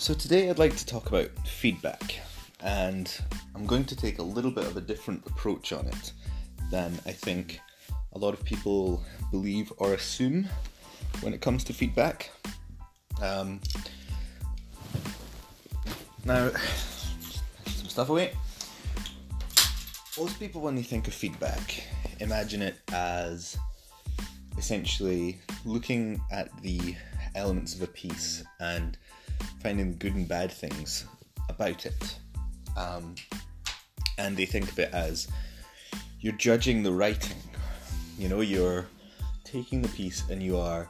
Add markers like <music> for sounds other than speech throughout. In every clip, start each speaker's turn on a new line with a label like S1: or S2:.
S1: So, today I'd like to talk about feedback, and I'm going to take a little bit of a different approach on it than I think a lot of people believe or assume when it comes to feedback. Um, now, some stuff away. Most people, when they think of feedback, imagine it as essentially looking at the elements of a piece and finding good and bad things about it. Um, and they think of it as you're judging the writing. You know, you're taking the piece and you are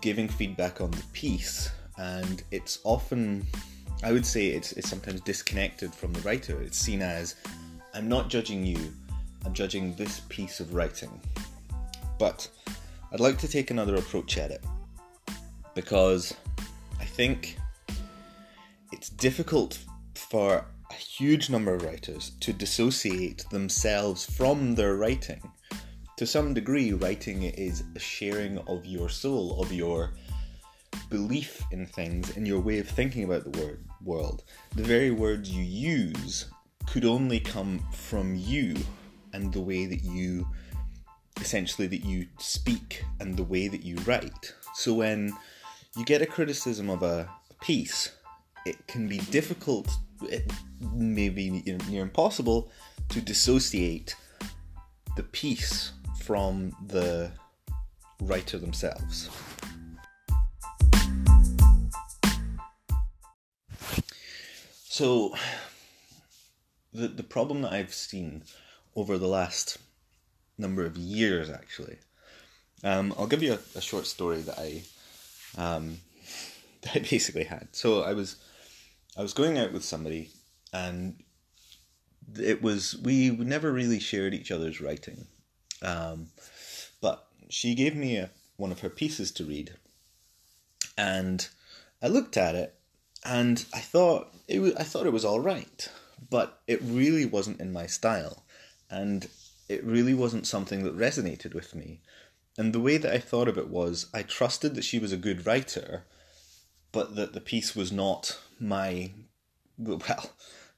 S1: giving feedback on the piece, and it's often, I would say, it's, it's sometimes disconnected from the writer. It's seen as I'm not judging you, I'm judging this piece of writing. But I'd like to take another approach at it because I think difficult for a huge number of writers to dissociate themselves from their writing. To some degree, writing is a sharing of your soul, of your belief in things, and your way of thinking about the word world. The very words you use could only come from you and the way that you essentially that you speak and the way that you write. So when you get a criticism of a piece, it can be difficult, it may be near impossible to dissociate the piece from the writer themselves. So, the, the problem that I've seen over the last number of years, actually, um, I'll give you a, a short story that I um, <laughs> that I basically had. So I was I was going out with somebody, and it was we never really shared each other's writing, um, but she gave me a, one of her pieces to read, and I looked at it, and I thought it was I thought it was all right, but it really wasn't in my style, and it really wasn't something that resonated with me. And the way that I thought of it was I trusted that she was a good writer, but that the piece was not my <laughs> well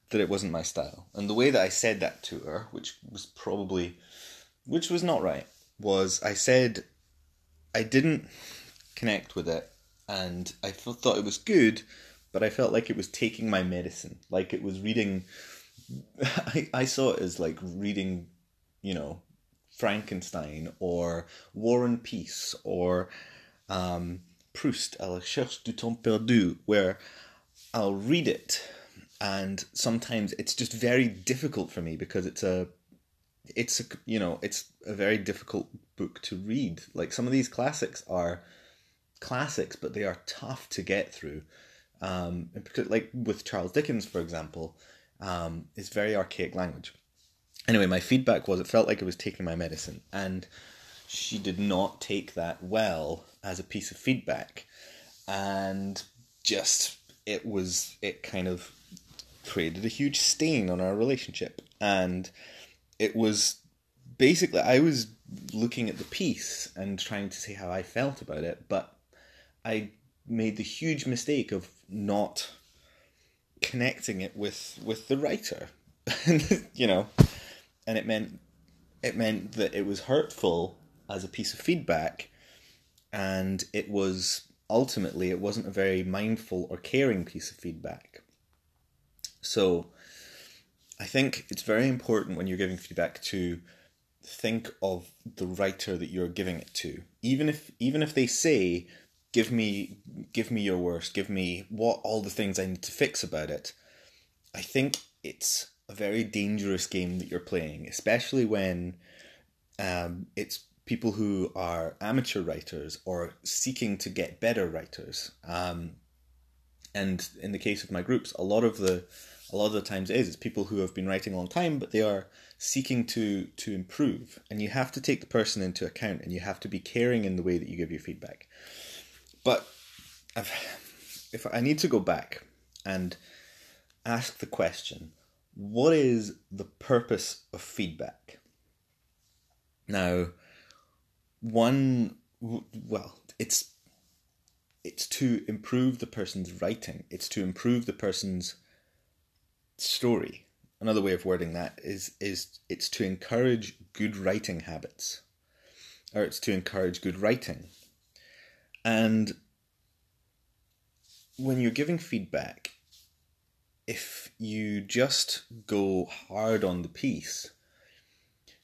S1: that it wasn't my style. And the way that I said that to her, which was probably which was not right, was I said I didn't connect with it and I thought it was good, but I felt like it was taking my medicine, like it was reading <laughs> I, I saw it as like reading, you know, Frankenstein or War and Peace or um, Proust, à la recherche du temps perdu, where I'll read it and sometimes it's just very difficult for me because it's a it's a you know it's a very difficult book to read. Like some of these classics are classics but they are tough to get through. Um like with charles dickens for example um it's very archaic language. Anyway my feedback was it felt like it was taking my medicine and she did not take that well as a piece of feedback. And just it was it kind of created a huge stain on our relationship. And it was basically I was looking at the piece and trying to see how I felt about it but I made the huge mistake of not connecting it with with the writer. <laughs> You know? And it meant it meant that it was hurtful as a piece of feedback and it was ultimately it wasn't a very mindful or caring piece of feedback. So i think it's very important when you're giving feedback to think of the writer that you're giving it to. Even if even if they say give me give me your worst give me what all the things i need to fix about it i think it's a very dangerous game that you're playing especially when um, it's people who are amateur writers or seeking to get better writers. Um, and in the case of my groups, a lot of the a lot of the times it is it's people who have been writing a long time, but they are seeking to to improve. And you have to take the person into account, and you have to be caring in the way that you give your feedback. But I've, if I need to go back and ask the question, what is the purpose of feedback? Now, one well it's it's to improve the person's writing. It's to improve the person's story. Another way of wording that is is it's to encourage good writing habits, or it's to encourage good writing. And when you're giving feedback, if you just go hard on the piece,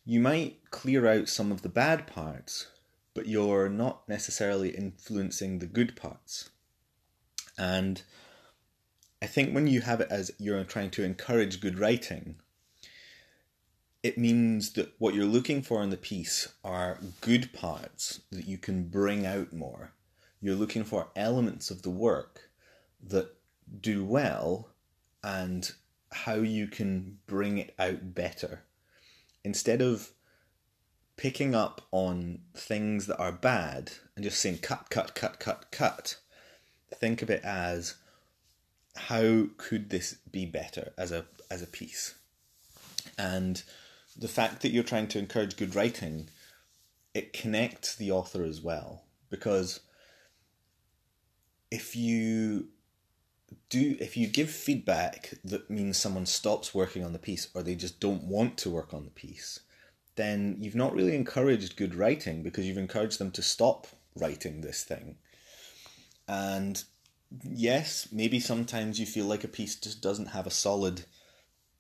S1: you might clear out some of the bad parts, but you're not necessarily influencing the good parts. And I think when you have it as you're trying to encourage good writing, it means that what you're looking for in the piece are good parts that you can bring out more. You're looking for elements of the work that do well and how you can bring it out better. Instead of picking up on things that are bad and just saying cut, cut, cut, cut, cut, think of it as how could this be better as a as a piece? And the fact that you're trying to encourage good writing, it connects the author as well. Because if you do if you give feedback that means someone stops working on the piece or they just don't want to work on the piece, then you've not really encouraged good writing because you've encouraged them to stop writing this thing. And yes, maybe sometimes you feel like a piece just doesn't have a solid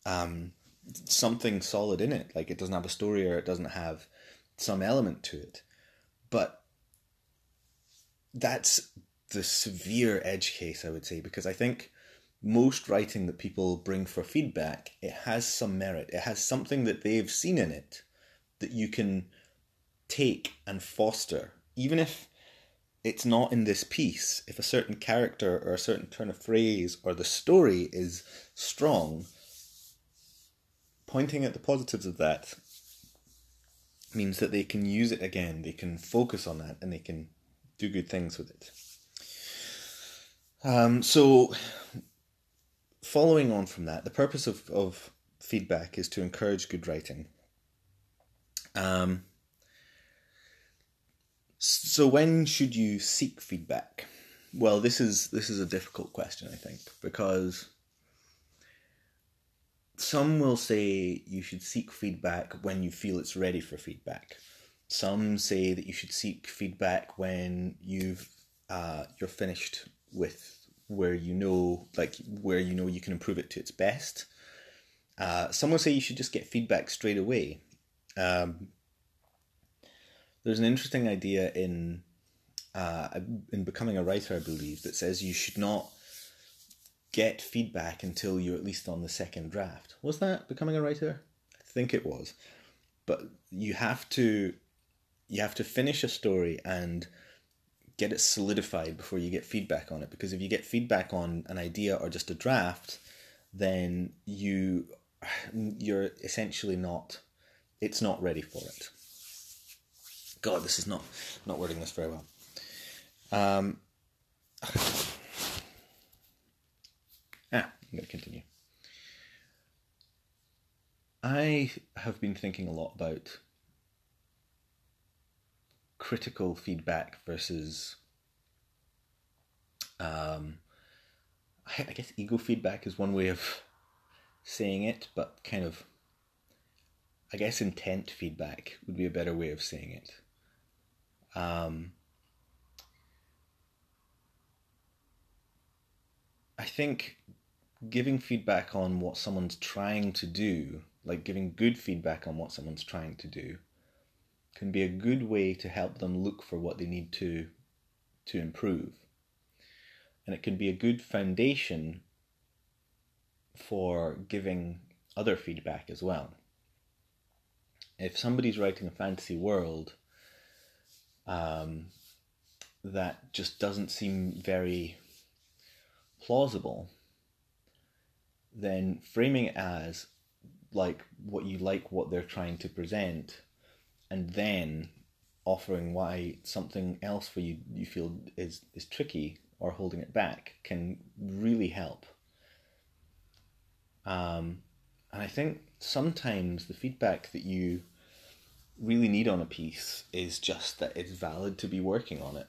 S1: um, something solid in it, like it doesn't have a story or it doesn't have some element to it. But that's the severe edge case, I would say, because I think most writing that people bring for feedback, it has some merit. It has something that they've seen in it that you can take and foster, even if it's not in this piece. If a certain character or a certain turn of phrase or the story is strong, pointing at the positives of that means that they can use it again, they can focus on that, and they can do good things with it. Um, so, following on from that, the purpose of, of feedback is to encourage good writing. Um, so, when should you seek feedback? Well, this is this is a difficult question, I think, because some will say you should seek feedback when you feel it's ready for feedback. Some say that you should seek feedback when you've uh, you're finished with where you know like where you know you can improve it to its best. Uh, some will say you should just get feedback straight away. Um, there's an interesting idea in uh, in becoming a writer, I believe, that says you should not get feedback until you're at least on the second draft. Was that becoming a writer? I think it was. But you have to you have to finish a story and get it solidified before you get feedback on it because if you get feedback on an idea or just a draft then you you're essentially not it's not ready for it god this is not not wording this very well um <laughs> I'm going to continue. I have been thinking a lot about critical feedback versus, um, I guess ego feedback is one way of saying it, but kind of, I guess intent feedback would be a better way of saying it. Um, I think giving feedback on what someone's trying to do, like giving good feedback on what someone's trying to do, can be a good way to help them look for what they need to to improve. And it can be a good foundation for giving other feedback as well. If somebody's writing a fantasy world um, that just doesn't seem very plausible, then framing it as like what you like what they're trying to present and then offering why something else for you you feel is is tricky or holding it back can really help. Um, and i think sometimes the feedback that you really need on a piece is just that it's valid to be working on it.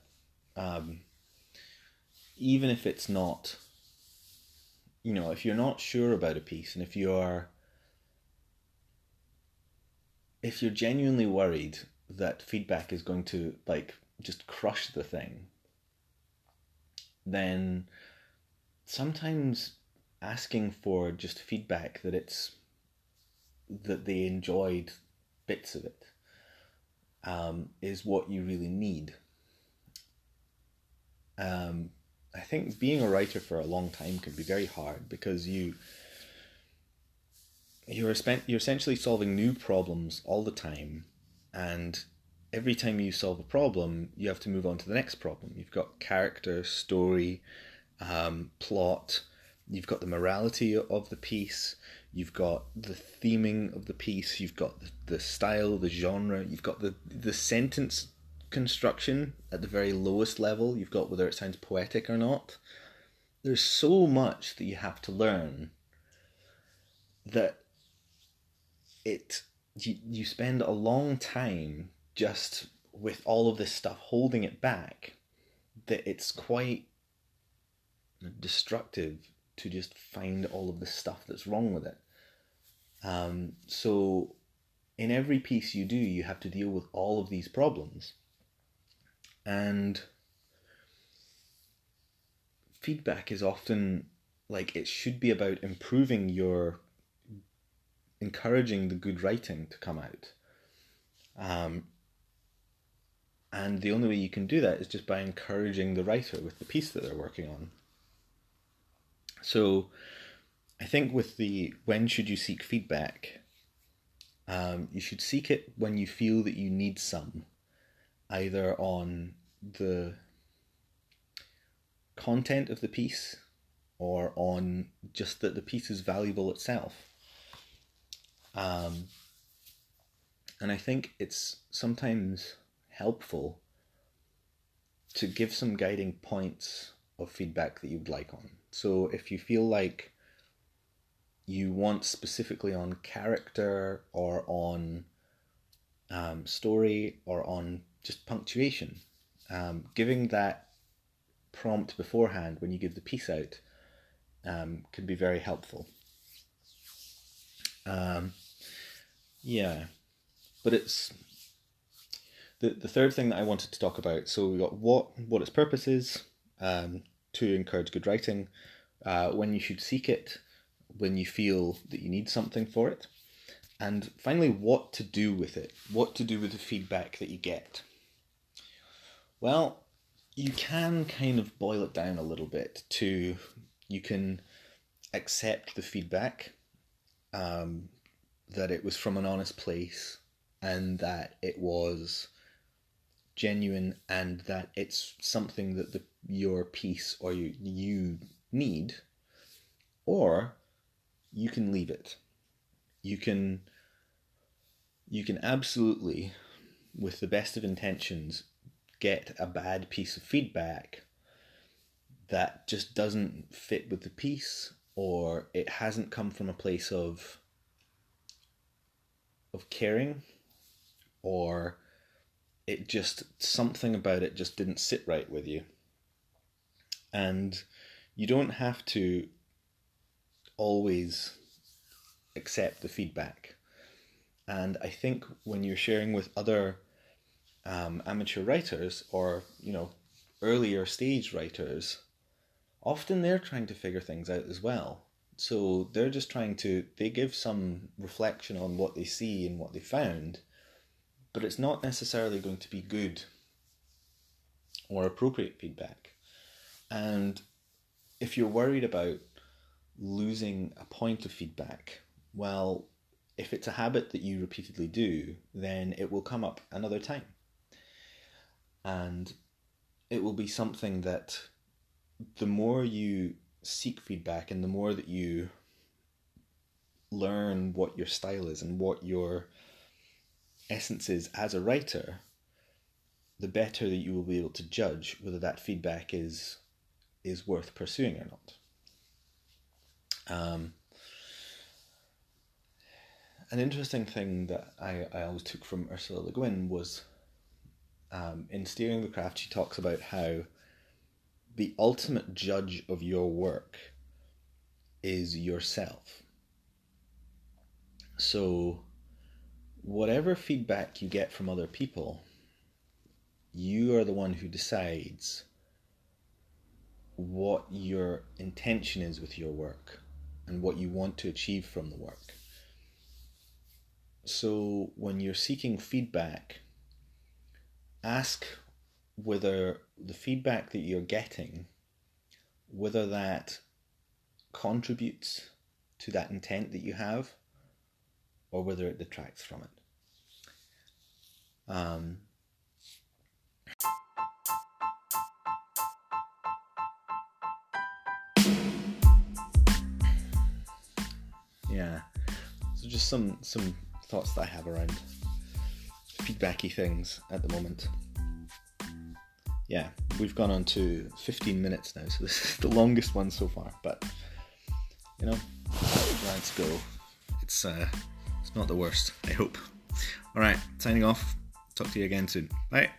S1: Um, even if it's not, you know, if you're not sure about a piece and if you're if you're genuinely worried that feedback is going to like just crush the thing, then sometimes asking for just feedback that it's that they enjoyed bits of it um, is what you really need. Um, I think being a writer for a long time can be very hard because you you're spent you're essentially solving new problems all the time and every time you solve a problem you have to move on to the next problem you've got character story um, plot you've got the morality of the piece you've got the theming of the piece you've got the, the style the genre you've got the the sentence construction at the very lowest level you've got whether it sounds poetic or not there's so much that you have to learn that it you, you spend a long time just with all of this stuff holding it back that it's quite destructive to just find all of the stuff that's wrong with it. Um, so, in every piece you do, you have to deal with all of these problems. And feedback is often like it should be about improving your encouraging the good writing to come out. Um, and the only way you can do that is just by encouraging the writer with the piece that they're working on. So I think with the when should you seek feedback, um, you should seek it when you feel that you need some, either on the content of the piece or on just that the piece is valuable itself. Um, and I think it's sometimes helpful to give some guiding points of feedback that you would like on. So if you feel like you want specifically on character or on um, story or on just punctuation, um, giving that prompt beforehand when you give the piece out um, can be very helpful. Um, yeah, but it's the the third thing that I wanted to talk about. So we got what what its purpose is um, to encourage good writing, uh, when you should seek it, when you feel that you need something for it, and finally what to do with it, what to do with the feedback that you get. Well, you can kind of boil it down a little bit to you can accept the feedback um, that it was from an honest place and that it was genuine and that it's something that the your piece or you you need. Or you can leave it. You can you can absolutely with the best of intentions get a bad piece of feedback that just doesn't fit with the piece or it hasn't come from a place of of caring or it just something about it just didn't sit right with you. And you don't have to always accept the feedback. And i think when you're sharing with other um, amateur writers or you know earlier stage writers often they're trying to figure things out as well. So they're just trying to they give some reflection on what they see and what they found but it's not necessarily going to be good or appropriate feedback. And if you're worried about losing a point of feedback well if it's a habit that you repeatedly do then it will come up another time and it will be something that the more you seek feedback and the more that you learn what your style is and what your essence is as a writer, the better that you will be able to judge whether that feedback is is worth pursuing or not. Um, an interesting thing that I, I always took from Ursula Le Guin was um, in Steering the Craft, she talks about how the ultimate judge of your work is yourself. So, whatever feedback you get from other people, you are the one who decides what your intention is with your work and what you want to achieve from the work. So, when you're seeking feedback, ask whether the feedback that you're getting, whether that contributes to that intent that you have, or whether it detracts from it. Um, yeah, so just some some thoughts that I have around feedbacky things at the moment. Yeah, we've gone on to 15 minutes now, so this <laughs> is the longest one so far. But you know, let's go. It's uh, it's not the worst. I hope. All right, signing off. Talk to you again soon. Bye.